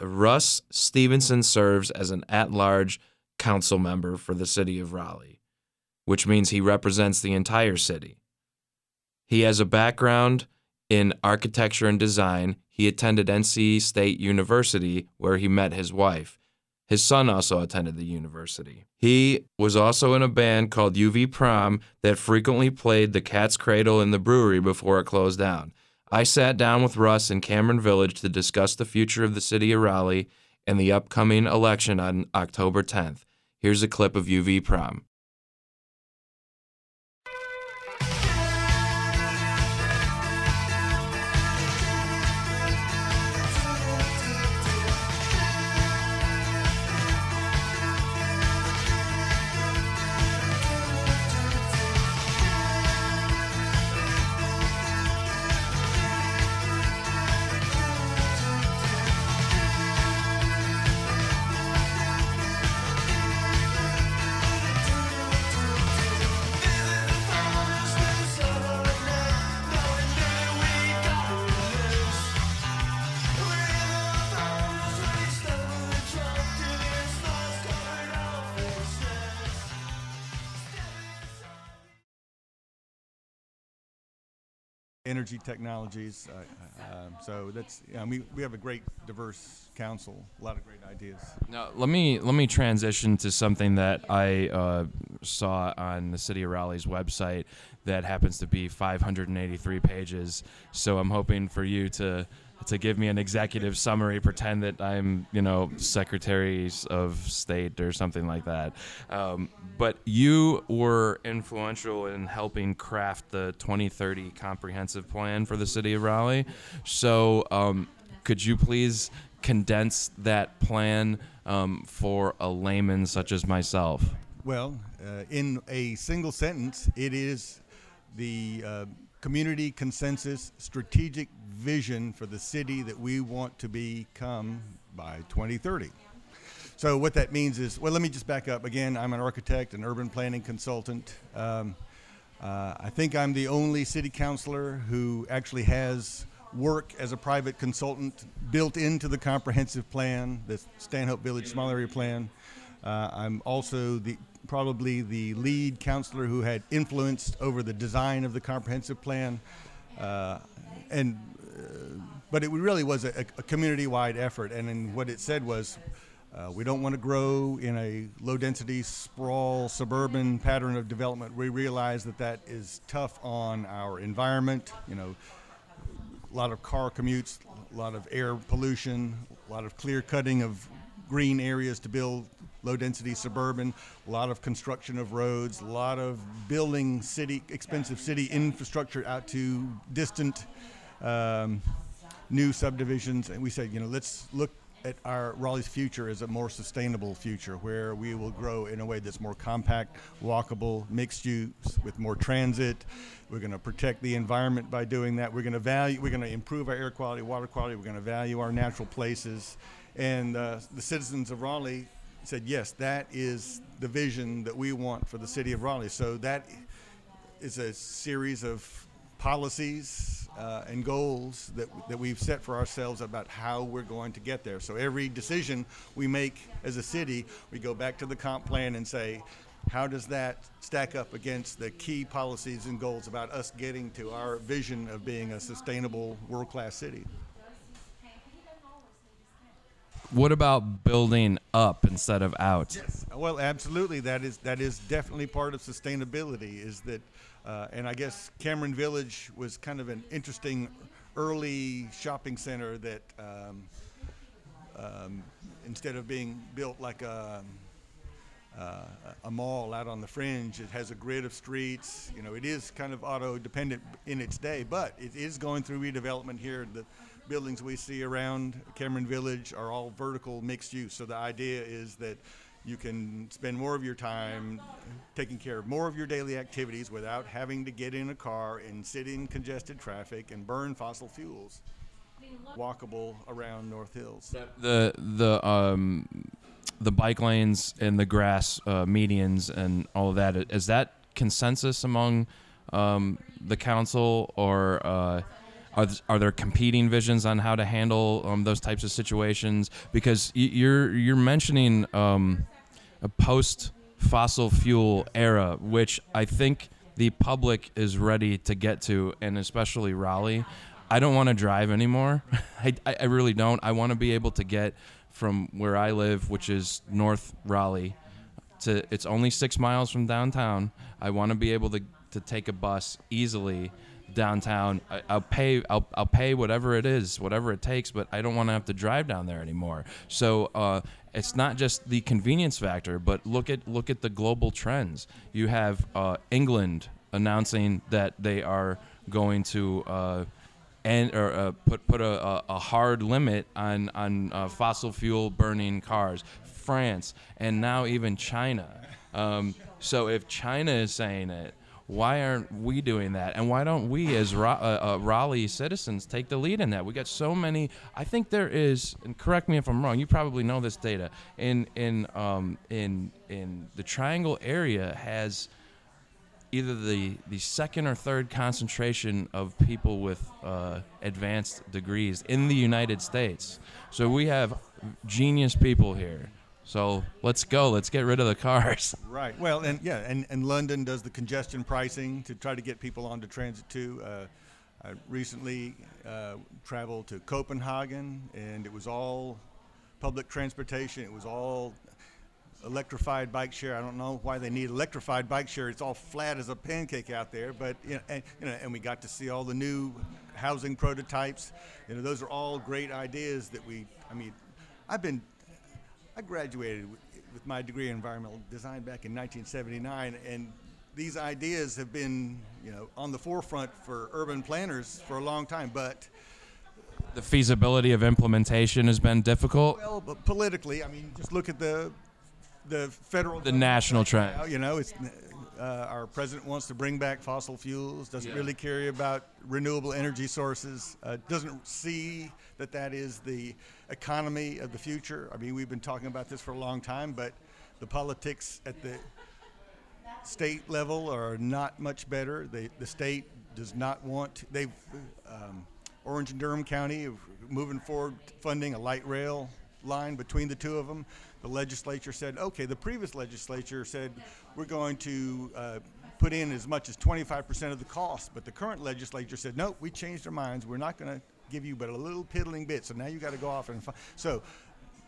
Russ Stevenson serves as an at large council member for the city of Raleigh, which means he represents the entire city. He has a background in architecture and design. He attended NC State University, where he met his wife. His son also attended the university. He was also in a band called UV Prom that frequently played the Cat's Cradle in the brewery before it closed down. I sat down with Russ in Cameron Village to discuss the future of the city of Raleigh and the upcoming election on October 10th. Here's a clip of UV Prom. Energy technologies. Uh, so that's we we have a great diverse council, a lot of great ideas. Now, let me let me transition to something that I uh, saw on the City of Raleigh's website that happens to be 583 pages. So I'm hoping for you to to give me an executive summary, pretend that I'm, you know, secretaries of state or something like that. Um, but you were influential in helping craft the 2030 comprehensive plan for the city of Raleigh. So, um, could you please condense that plan um, for a layman such as myself? Well, uh, in a single sentence, it is the uh, community consensus strategic vision for the city that we want to become by 2030. So what that means is, well, let me just back up. Again, I'm an architect, an urban planning consultant. Um, uh, I think I'm the only city councilor who actually has work as a private consultant built into the comprehensive plan, the Stanhope Village Small Area Plan. Uh, I'm also the probably the lead counselor who had influenced over the design of the comprehensive plan. Uh, and uh, but it really was a, a community-wide effort, and what it said was, uh, we don't want to grow in a low-density sprawl suburban pattern of development. We realize that that is tough on our environment. You know, a lot of car commutes, a lot of air pollution, a lot of clear cutting of green areas to build low density suburban, a lot of construction of roads, a lot of building city, expensive city infrastructure out to distant um, new subdivisions. And we said, you know, let's look at our Raleigh's future as a more sustainable future where we will grow in a way that's more compact, walkable, mixed use with more transit. We're going to protect the environment by doing that. We're going to value, we're going to improve our air quality, water quality. We're going to value our natural places. And uh, the citizens of Raleigh said, yes, that is the vision that we want for the city of Raleigh. So that is a series of policies uh, and goals that, that we've set for ourselves about how we're going to get there. So every decision we make as a city, we go back to the comp plan and say, how does that stack up against the key policies and goals about us getting to our vision of being a sustainable world class city? What about building up instead of out? Yes. Well, absolutely. That is that is definitely part of sustainability. Is that, uh, and I guess Cameron Village was kind of an interesting early shopping center that um, um, instead of being built like a uh, a mall out on the fringe. It has a grid of streets. You know, it is kind of auto dependent in its day, but it is going through redevelopment here. The buildings we see around Cameron Village are all vertical mixed use. So the idea is that you can spend more of your time taking care of more of your daily activities without having to get in a car and sit in congested traffic and burn fossil fuels. Walkable around North Hills. The the um the bike lanes and the grass uh, medians and all of that is that consensus among um, the council or uh, are th- are there competing visions on how to handle um, those types of situations? Because y- you're you're mentioning um, a post fossil fuel era, which I think the public is ready to get to, and especially Raleigh. I don't want to drive anymore. I, I really don't. I want to be able to get from where I live, which is North Raleigh, to it's only six miles from downtown. I want to be able to, to take a bus easily downtown. I, will pay I'll, I'll pay whatever it is, whatever it takes, but I don't want to have to drive down there anymore. So uh, it's not just the convenience factor, but look at look at the global trends. You have uh, England announcing that they are going to. Uh, and or uh, put put a, a, hard limit on on uh, fossil fuel burning cars. France and now even China. Um, so if China is saying it, why aren't we doing that? And why don't we, as Ra- uh, uh, Raleigh citizens, take the lead in that? We got so many. I think there is, and correct me if I'm wrong. You probably know this data. In in um, in in the Triangle area has either the, the second or third concentration of people with uh, advanced degrees in the United States. So we have genius people here. So let's go. Let's get rid of the cars. Right. Well, and yeah, and, and London does the congestion pricing to try to get people onto transit too. Uh, I recently uh, traveled to Copenhagen, and it was all public transportation. It was all electrified bike share. I don't know why they need electrified bike share. It's all flat as a pancake out there. But you know, and, you know, and we got to see all the new housing prototypes. You know, those are all great ideas that we. I mean, I've been. I graduated with, with my degree in environmental design back in 1979, and these ideas have been, you know, on the forefront for urban planners for a long time. But the feasibility of implementation has been difficult. Well, but politically, I mean, just look at the the federal the national trend. You know, it's uh, our president wants to bring back fossil fuels. Doesn't yeah. really care about renewable energy sources. Uh, doesn't see that that is the economy of the future. I mean, we've been talking about this for a long time, but the politics at the state level are not much better. They, the state does not want. They've um, Orange and Durham County moving forward funding a light rail line between the two of them the legislature said, okay, the previous legislature said we're going to uh, put in as much as 25% of the cost, but the current legislature said, nope, we changed our minds. We're not going to give you but a little piddling bit. So now you got to go off and find. So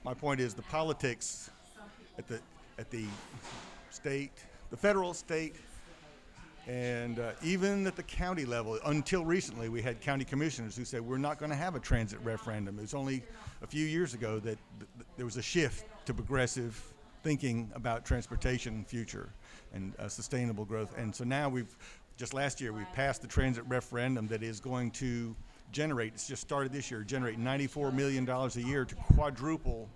my point is the politics at the at the state, the federal, state, and uh, even at the county level, until recently, we had county commissioners who said we're not going to have a transit referendum. It was only a few years ago that th- th- there was a shift to progressive thinking about transportation future and uh, sustainable growth. And so now we've just last year we passed the transit referendum that is going to generate. It's just started this year. Generate 94 million dollars a year to quadruple.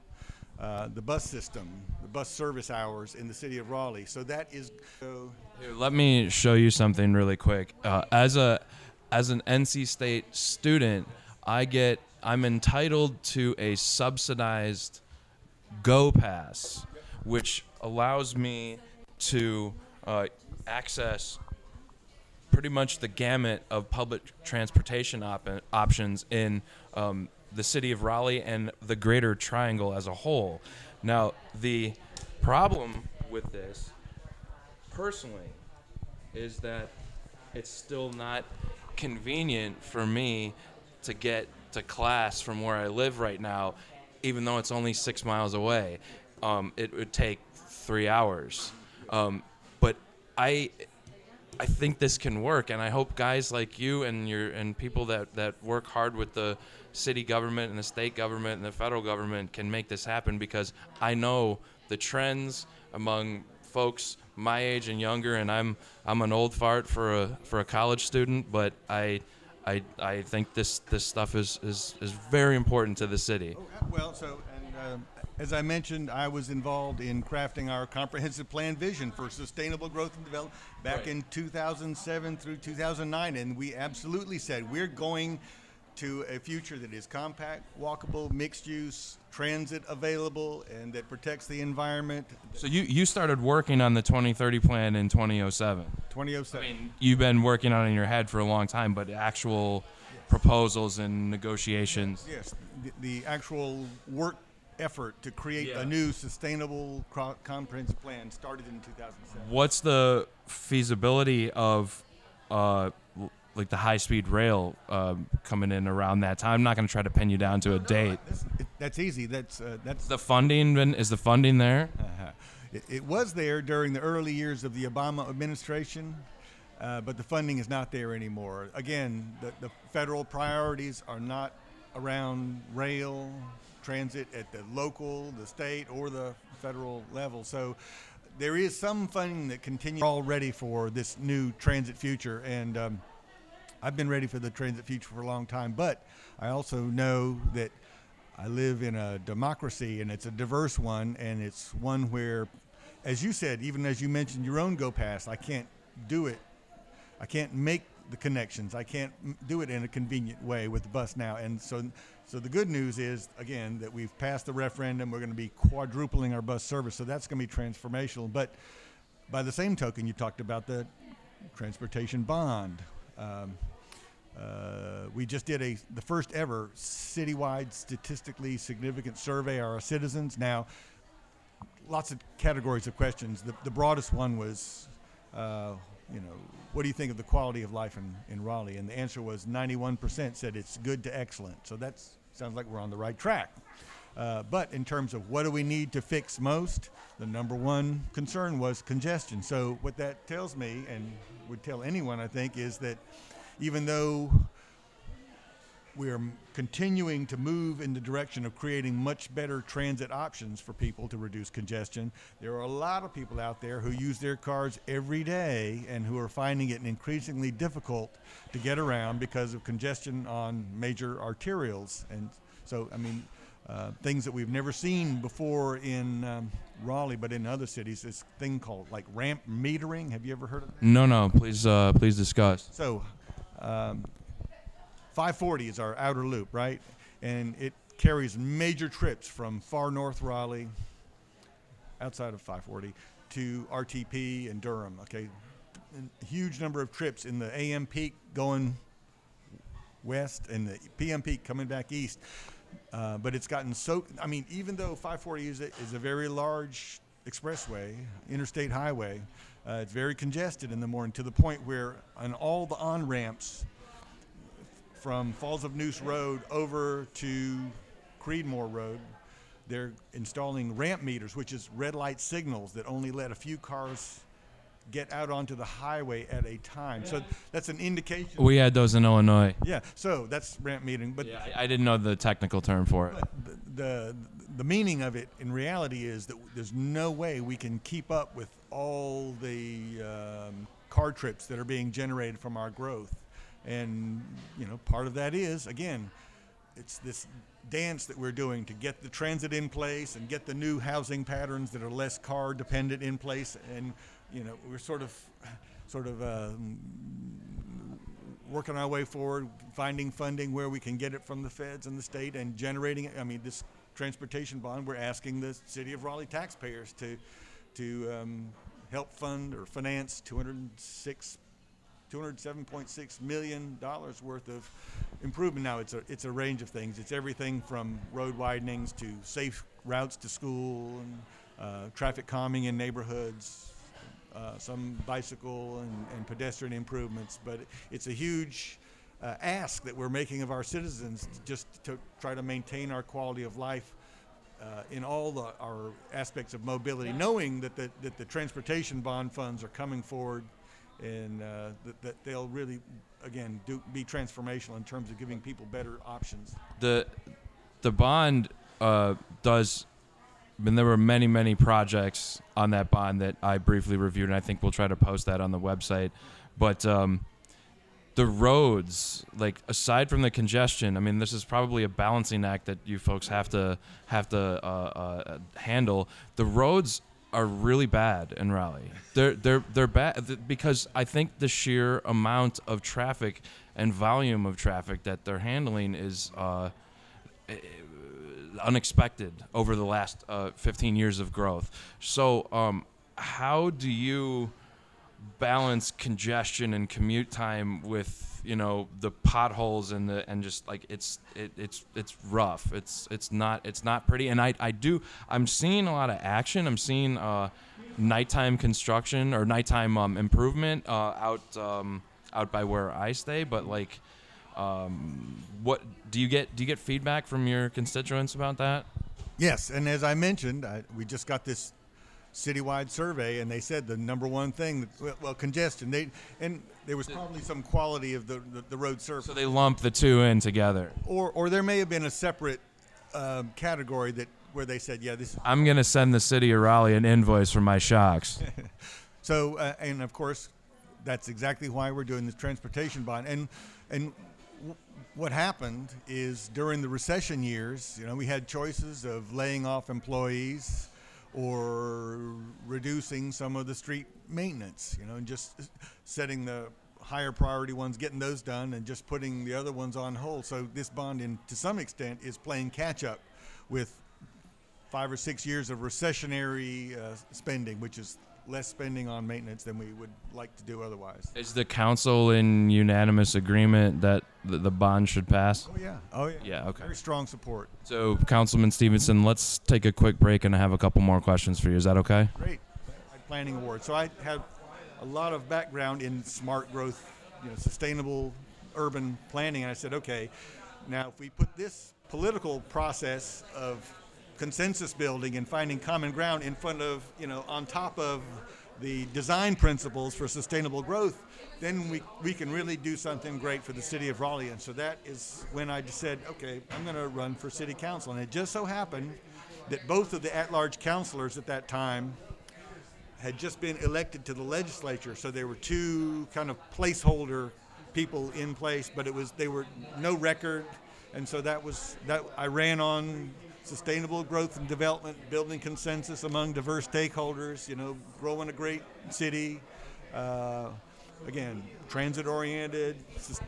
Uh, the bus system, the bus service hours in the city of Raleigh. So that is. So Here, let me show you something really quick. Uh, as a as an NC State student, I get I'm entitled to a subsidized Go Pass, which allows me to uh, access pretty much the gamut of public transportation op- options in um, the city of Raleigh and the greater triangle as a whole. Now, the problem with this, personally, is that it's still not convenient for me to get to class from where I live right now even though it's only six miles away, um, it would take three hours. Um, but I, I think this can work, and I hope guys like you and your and people that that work hard with the city government and the state government and the federal government can make this happen because I know the trends among folks my age and younger, and I'm I'm an old fart for a for a college student, but I I, I think this, this stuff is, is, is very important to the city. Oh, well, so, and uh, as I mentioned, I was involved in crafting our comprehensive plan vision for sustainable growth and development back right. in 2007 through 2009. And we absolutely said we're going to a future that is compact, walkable, mixed use, transit available, and that protects the environment. So you, you started working on the 2030 plan in 2007. 2007. I mean, you've been working on it in your head for a long time, but actual proposals and negotiations. Yes, the, the actual work effort to create Yeah. a new sustainable comprehensive plan started in 2007. What's the feasibility of uh, like the high speed rail um, coming in around that time? I'm not going to try to pin you down to a date. That's, that's easy. That's uh, that's The funding been, is the funding there? Uh-huh. It, it was there during the early years of the Obama administration, uh, but the funding is not there anymore. Again, the, the federal priorities are not around rail transit at the local, the state, or the federal level. So there is some funding that continues all ready for this new transit future, and um, I've been ready for the transit future for a long time. But I also know that I live in a democracy and it's a diverse one, and it's one where, as you said, even as you mentioned your own Go Pass, I can't do it. I can't make the connections. I can't do it in a convenient way with the bus now. And so, so the good news is again that we've passed the referendum. We're going to be quadrupling our bus service, so that's going to be transformational. But by the same token, you talked about the transportation bond. Um, uh, we just did a the first ever citywide statistically significant survey of our citizens. Now, lots of categories of questions. The, the broadest one was, uh, you know, what do you think of the quality of life in, in Raleigh? And the answer was 91% said it's good to excellent. So that sounds like we're on the right track. Uh, but in terms of what do we need to fix most, the number one concern was congestion. So what that tells me, and would tell anyone, I think, is that even though we are continuing to move in the direction of creating much better transit options for people to reduce congestion. There are a lot of people out there who use their cars every day and who are finding it increasingly difficult to get around because of congestion on major arterials. And so, I mean, uh, things that we've never seen before in um, Raleigh, but in other cities, this thing called like ramp metering. Have you ever heard of that? No, no. Please, uh, please discuss. So, um, 540 is our outer loop, right? And it carries major trips from far north Raleigh, outside of 540, to RTP and Durham. Okay, a huge number of trips in the AM peak going west and the PM peak coming back east. Uh, but it's gotten so. I mean, even though 540 is a, is a very large expressway, interstate highway, uh, it's very congested in the morning to the point where on all the on ramps from Falls of Neuse Road over to Creedmoor Road, they're installing ramp meters, which is red light signals that only let a few cars get out onto the highway at a time. So that's an indication. We had those in Illinois. yeah, so that's ramp metering. But Yeah, I, I didn't know the technical term for it. the, the the meaning of it in reality is that there's no way we can keep up with all the um, car trips that are being generated from our growth, and you know part of that is again, it's this dance that we're doing to get the transit in place and get the new housing patterns that are less car dependent in place, and you know we're sort of sort of. Um, working our way forward, finding funding where we can get it from the feds and the state, and generating. I mean, this transportation bond, we're asking the city of Raleigh taxpayers to to um, help fund or finance 206. 207.6 million dollars worth of improvement. Now it's a it's a range of things. It's everything from road widenings to safe routes to school and uh, traffic calming in neighborhoods, uh, some bicycle and, and pedestrian improvements, but it's a huge uh, ask that we're making of our citizens just to try to maintain our quality of life uh, in all the, our aspects of mobility, knowing that the, that the transportation bond funds are coming forward and uh, that, that they'll really, again, do, be transformational in terms of giving people better options. the the bond uh, does. I mean, there were many, many projects on that bond that I briefly reviewed, and I think we'll try to post that on the website. But um, the roads, like aside from the congestion, I mean, this is probably a balancing act that you folks have to have to uh, uh, handle. The roads are really bad in Raleigh. They're they're they're bad because I think the sheer amount of traffic and volume of traffic that they're handling is. Uh, unexpected over the last uh, 15 years of growth. So, um, how do you balance congestion and commute time with you know the potholes and the and just like it's it, it's it's rough. It's it's not it's not pretty. And I, I do I'm seeing a lot of action. I'm seeing uh, nighttime construction or nighttime um, improvement uh, out um, out by where I stay. But like um, what do you get do you get feedback from your constituents about that Yes, and as I mentioned, I, we just got this citywide survey, and they said the number one thing, well, well congestion. They and there was probably some quality of the the, the road surface, so they lump the two in together or or there may have been a separate um, category that where they said, yeah, this. I'm gonna send the city of Raleigh an invoice for my shocks So uh, and of course, that's exactly why we're doing this transportation bond. And and what happened is during the recession years, you know, we had choices of laying off employees or reducing some of the street maintenance, you know, and just setting the higher priority ones, getting those done, and just putting the other ones on hold. So this bond, in to some extent, is playing catch up with five or six years of recessionary uh, spending, which is less spending on maintenance than we would like to do otherwise. Is the council in unanimous agreement that the, the bond should pass? Oh yeah, oh yeah, Yeah, okay. Very strong support. So, Councilman Stevenson, let's take a quick break and I have a couple more questions for you. Is that okay? Great planning award. So I have a lot of background in smart growth, you know, sustainable urban planning. And I said, okay, now if we put this political process of consensus building and finding common ground in front of, you know, on top of the design principles for sustainable growth, then we, we can really do something great for the city of Raleigh. And so that is when I just said, okay, I'm going to run for city council. And it just so happened that both of the at large councilors at that time had just been elected to the legislature. So there were two kind of placeholder people in place, but it was they were no record. And so that was that I ran on sustainable growth and development, building consensus among diverse stakeholders, you know, growing a great city. Uh, again, transit oriented,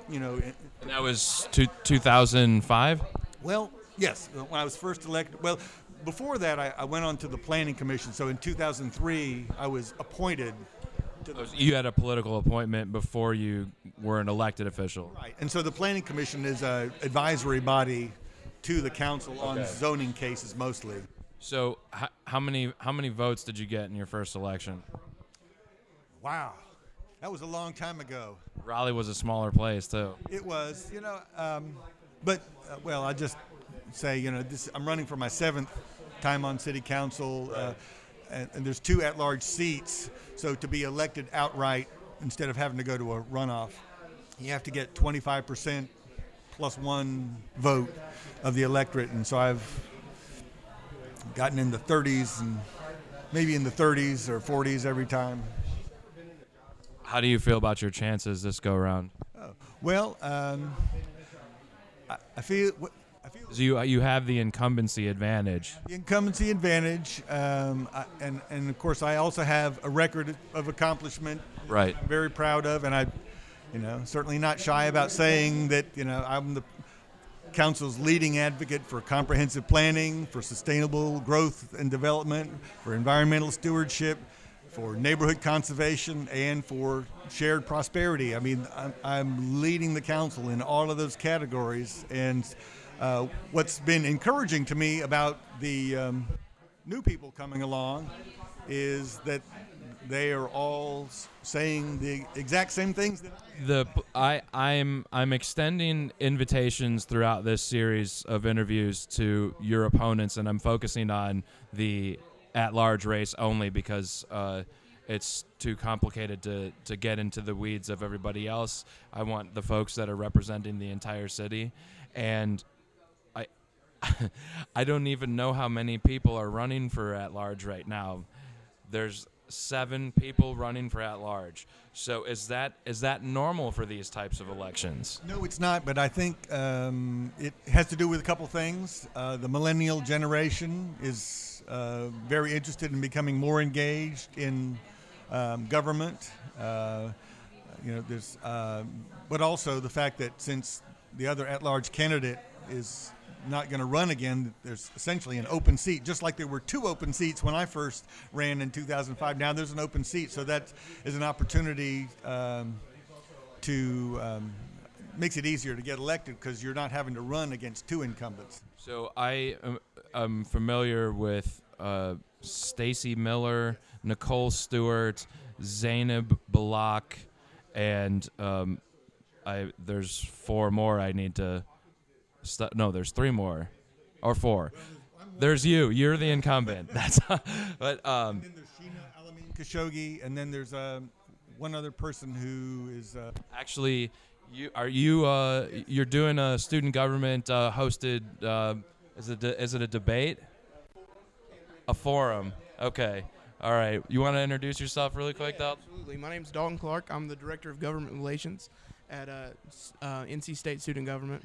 you know. And that was two, 2005? Well, yes. When I was first elected, well, before that, I, I went on to the Planning Commission. So in 2003, I was appointed you had a political appointment before you were an elected official. Right. And so the Planning Commission is an advisory body to the council on Okay. zoning cases mostly. So, h- how many how many votes did you get in your first election? Wow. That was a long time ago. Raleigh was a smaller place too. It was, you know, um, but, uh, well, I just say, you know, this, I'm running for my seventh time on city council, uh, and, and there's two at large seats. So to be elected outright instead of having to go to a runoff, you have to get 25% plus one vote of the electorate. And so I've gotten in the 30s and maybe in the 30s or 40s every time. How do you feel about your chances this go around? Well, um, I, I feel I feel So you you have the incumbency advantage. the incumbency advantage, um, I, and and of course I also have a record of accomplishment. Right. I'm very proud of, and I, you know, certainly not shy about saying that you know I'm the council's leading advocate for comprehensive planning, for sustainable growth and development, for environmental stewardship, for neighborhood conservation, and for shared prosperity. I mean, I'm, leading the council in all of those categories. And uh, what's been encouraging to me about the um, new people coming along is that they are all saying the exact same things that The I I'm I'm extending invitations throughout this series of interviews to your opponents, and I'm focusing on the at-large race only because uh, it's too complicated to to get into the weeds of everybody else. I want the folks that are representing the entire city, and I I don't even know how many people are running for at large right now. There's seven people running for at large. So is that is that normal for these types of elections? No, it's not, but I think um, it has to do with a couple things. Uh, the millennial generation is uh, very interested in becoming more engaged in um, government. Uh, you know, there's, uh, but also the fact that since the other at-large candidate is not going to run again, there's essentially an open seat, just like there were two open seats when I first ran in 2005. Now there's an open seat, so that is an opportunity um, to um, makes it easier to get elected because you're not having to run against two incumbents. So I am I'm familiar with uh, Stacy Miller, Nicole Stewart, Zainab Baloch, and um, I there's four more I need to. Stu- no, there's three more, or four. There's you. You're the incumbent. That's. but um, And then there's Sheena Alameen Khashoggi, and then there's um, one other person who is. Uh, actually, you are you uh, you're doing a student government uh, hosted. Uh, is it de- is it a debate? A forum. Okay. All right. You want to introduce yourself really quick, though? Absolutely. My name is Dalton Clark. I'm the Director of Government Relations at uh, uh, NC State Student Government.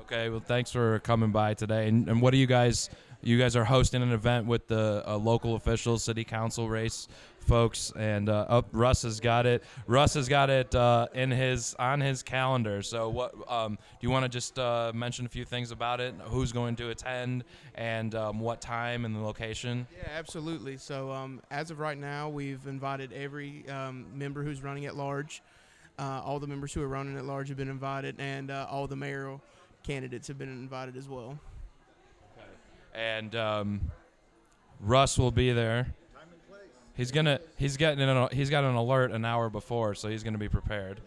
Okay. Well, thanks for coming by today. And, and what do you guys? You guys are hosting an event with the uh, local officials, city council race folks, and uh, Russ has got it. Russ has got it uh, in his on his calendar. So, what um, do you want to just uh, mention a few things about it? Who's going to attend, and um, what time and the location? Yeah, absolutely. So, um, as of right now, we've invited every um, member who's running at large. Uh, all the members who are running at large have been invited, and uh, all the mayoral candidates have been invited as well. and um, Russ will be there. He's gonna he's getting an, he's got an alert an hour before, so he's gonna be prepared.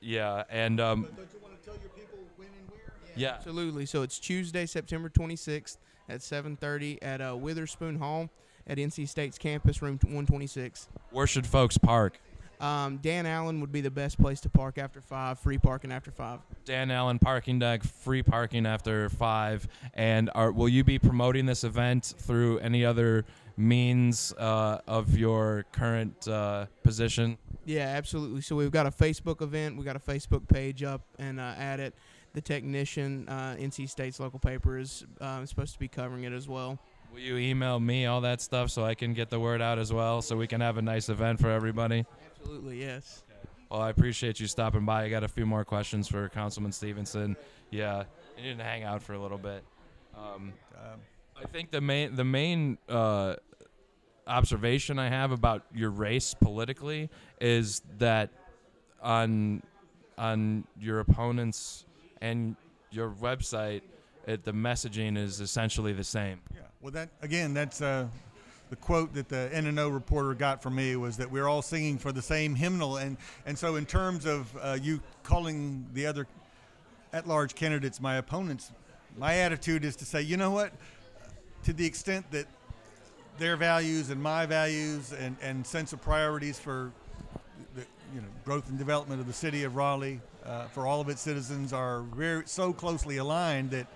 Yeah, and um, don't you want to tell your people when and where? yeah, Absolutely. So it's Tuesday, September 26th at 7:30 at uh, Witherspoon Hall at NC State's campus, room 126. where should folks park? Um, Dan Allen would be the best place to park after five. Free parking after five. Dan Allen parking deck, free parking after five. And are will you be promoting this event through any other means uh, of your current uh, position? Yeah, absolutely. So we've got a Facebook event. We got a Facebook page up and uh, at it. The technician, uh, NC State's local paper, is uh, supposed to be covering it as well. Will you email me all that stuff so I can get the word out as well, so we can have a nice event for everybody? Absolutely, yes. Well, I appreciate you stopping by. I got a few more questions for Councilman Stevenson. Yeah, you need to hang out for a little bit. Um, Um, I think the main the main uh, observation I have about your race politically is that on on your opponents and your website, it, the messaging is essentially the same. Yeah. Well, that again, that's uh, the quote that the N&O reporter got from me was that we're all singing for the same hymnal, and and so in terms of uh, you calling the other at-large candidates my opponents, my attitude is to say, you know what, to the extent that their values and my values and, and sense of priorities for the you know growth and development of the city of Raleigh uh, for all of its citizens are very so closely aligned that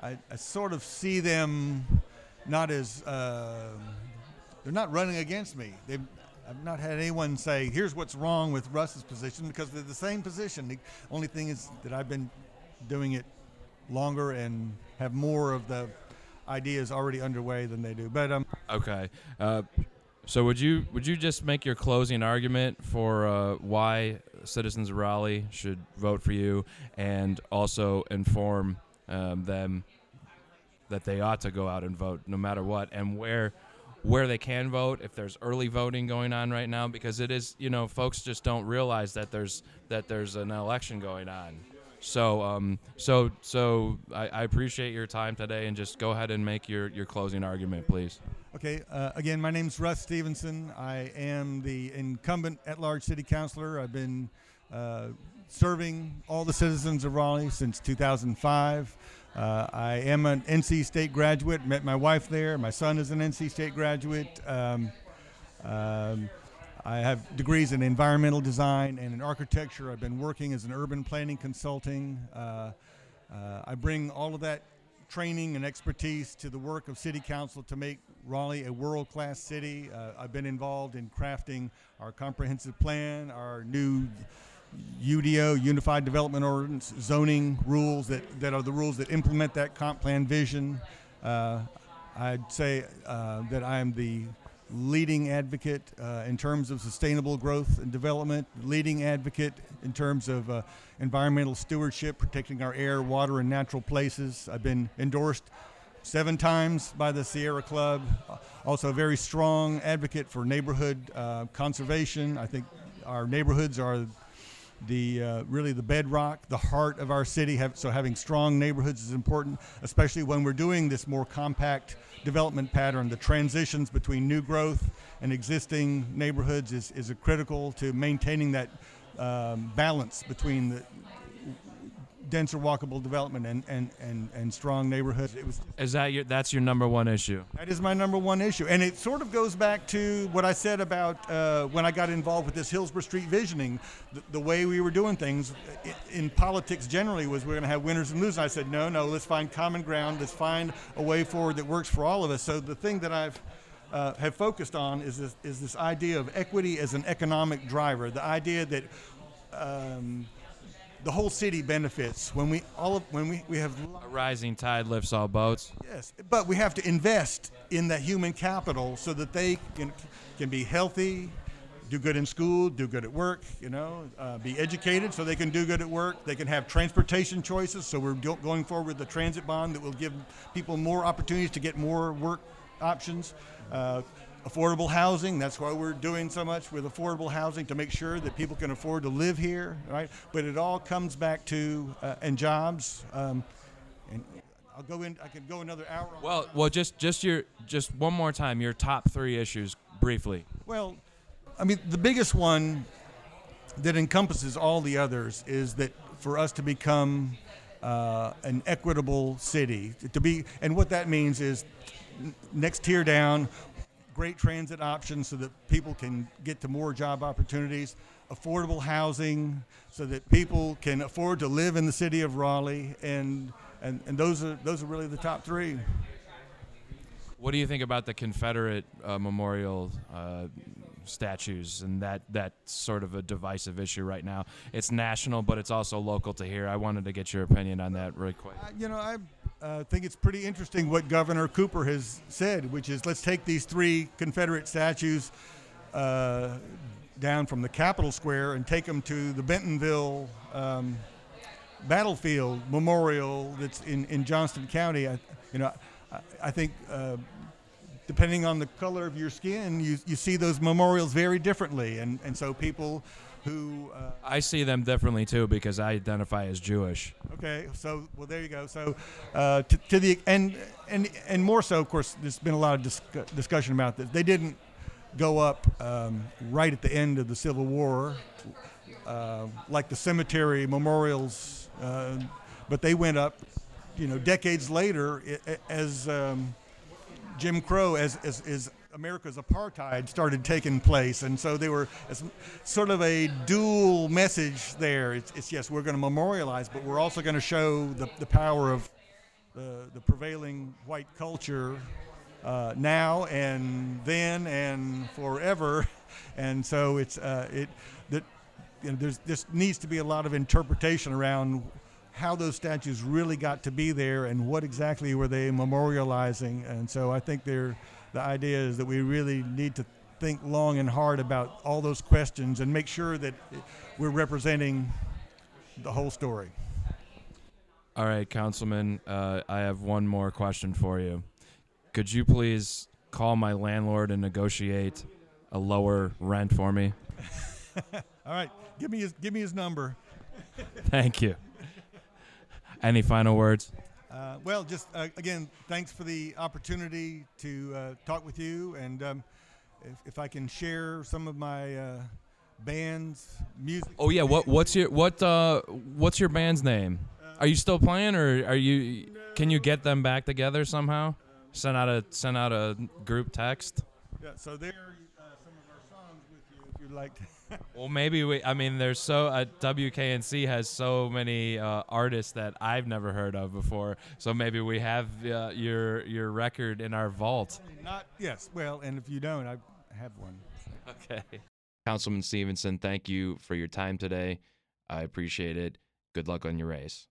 I, I sort of see them not as uh, they're not running against me. They I've not had anyone say here's what's wrong with Russ's position because they're the same position. The only thing is that I've been doing it longer and have more of the ideas already underway than they do. But um, Okay. Uh, so would you would you just make your closing argument for uh, why citizens of Raleigh should vote for you, and also inform um, them that they ought to go out and vote no matter what, and where where they can vote if there's early voting going on right now because it is you know folks just don't realize that there's that there's an election going on. So um so so I, I appreciate your time today and just go ahead and make your your closing argument please. Okay, uh, again, my name's Russ Stevenson. I am the incumbent at large city councilor. I've been uh, serving all the citizens of Raleigh since 2005. Uh, I am an NC State graduate, met my wife there. My son is an NC State graduate. Um, um, I have degrees in environmental design and in architecture. I've been working as an urban planning consulting. Uh, uh, I bring all of that training and expertise to the work of City Council to make Raleigh a world class city. Uh, I've been involved in crafting our comprehensive plan, our new UDO, Unified Development Ordinance, zoning rules that, that are the rules that implement that comp plan vision. Uh, I'd say uh, that I'm the leading advocate uh, in terms of sustainable growth and development, leading advocate in terms of uh, environmental stewardship, protecting our air, water, and natural places. I've been endorsed seven times by the Sierra Club. Also, a very strong advocate for neighborhood uh, conservation. I think our neighborhoods are the uh, really the bedrock, the heart of our city. Have, so having strong neighborhoods is important, especially when we're doing this more compact development pattern. The transitions between new growth and existing neighborhoods is, is critical to maintaining that um, balance between the denser walkable development and, and, and, and strong neighborhoods. It was Is that your that's your number one issue? that is my number one issue, and it sort of goes back to what I said about uh, when I got involved with this Hillsborough Street visioning. The, the way we were doing things i- in politics generally was we're going to have winners and losers. I said, no, no, let's find common ground. Let's find a way forward that works for all of us. So the thing that I've uh, have focused on is this, is this idea of equity as an economic driver. The idea that um, the whole city benefits when we all of, when we, we have A rising tide lifts all boats. Yes, but we have to invest in that human capital so that they can can be healthy, do good in school, do good at work. You know, uh, be educated so they can do good at work. They can have transportation choices. So we're go- going forward with the transit bond that will give people more opportunities to get more work options. Uh, affordable housing. That's why we're doing so much with affordable housing to make sure that people can afford to live here, right? But it all comes back to uh, and jobs. Um, and I'll go in. I could go another hour. On Well, well, just just your just one more time your top three issues briefly. Well, I mean, the biggest one that encompasses all the others is that for us to become uh, an equitable city, to be, and what that means is next tier down, great transit options so that people can get to more job opportunities, affordable housing so that people can afford to live in the city of Raleigh, and and, and those are those are really the top three. What do you think about the Confederate uh, memorial uh, statues and that that's sort of a divisive issue right now? It's national, but it's also local to here. I wanted to get your opinion on that really quick. Uh, you know, I uh, think it's pretty interesting what Governor Cooper has said, which is let's take these three Confederate statues uh, down from the Capitol Square and take them to the Bentonville um, battlefield memorial that's in, in Johnston County. I, you know, I, I think uh, depending on the color of your skin, you, you see those memorials very differently. And, and so people who uh, I see them differently too because I identify as Jewish. Okay, so well, there you go. So, uh, to, to the and and and more so, of course, there's been a lot of dis- discussion about this. They didn't go up um, right at the end of the Civil War, uh, like the cemetery memorials, uh, but they went up, you know, decades later as um, Jim Crow, as, as, as America's apartheid started taking place. And so they were sort of a dual message there. It's, it's yes, we're going to memorialize, but we're also going to show the, the power of the, the prevailing white culture uh, now and then and forever. And so it's uh, it that you know, there's this needs to be a lot of interpretation around how those statues really got to be there and what exactly were they memorializing. And so I think they're, the idea is that we really need to think long and hard about all those questions and make sure that we're representing the whole story. All right, Councilman, uh, I have one more question for you. Could you please call my landlord and negotiate a lower rent for me? All right, give me his give me his number. Thank you. Any final words? Uh, well, just uh, again, thanks for the opportunity to uh, talk with you, and um, if, if I can share some of my uh, band's music. Oh yeah, what what's your what uh what's your band's name? Are you still playing or are you can you get them back together somehow? Send out a send out a group text? Yeah, so there are uh, some of our songs with you if you'd like to. Well, maybe we. I mean, there's so uh, WKNC has so many uh, artists that I've never heard of before. So maybe we have uh, your your record in our vault. Not yes, well, and if you don't, I have one. Okay. Councilman Stevenson, thank you for your time today. I appreciate it. Good luck on your race.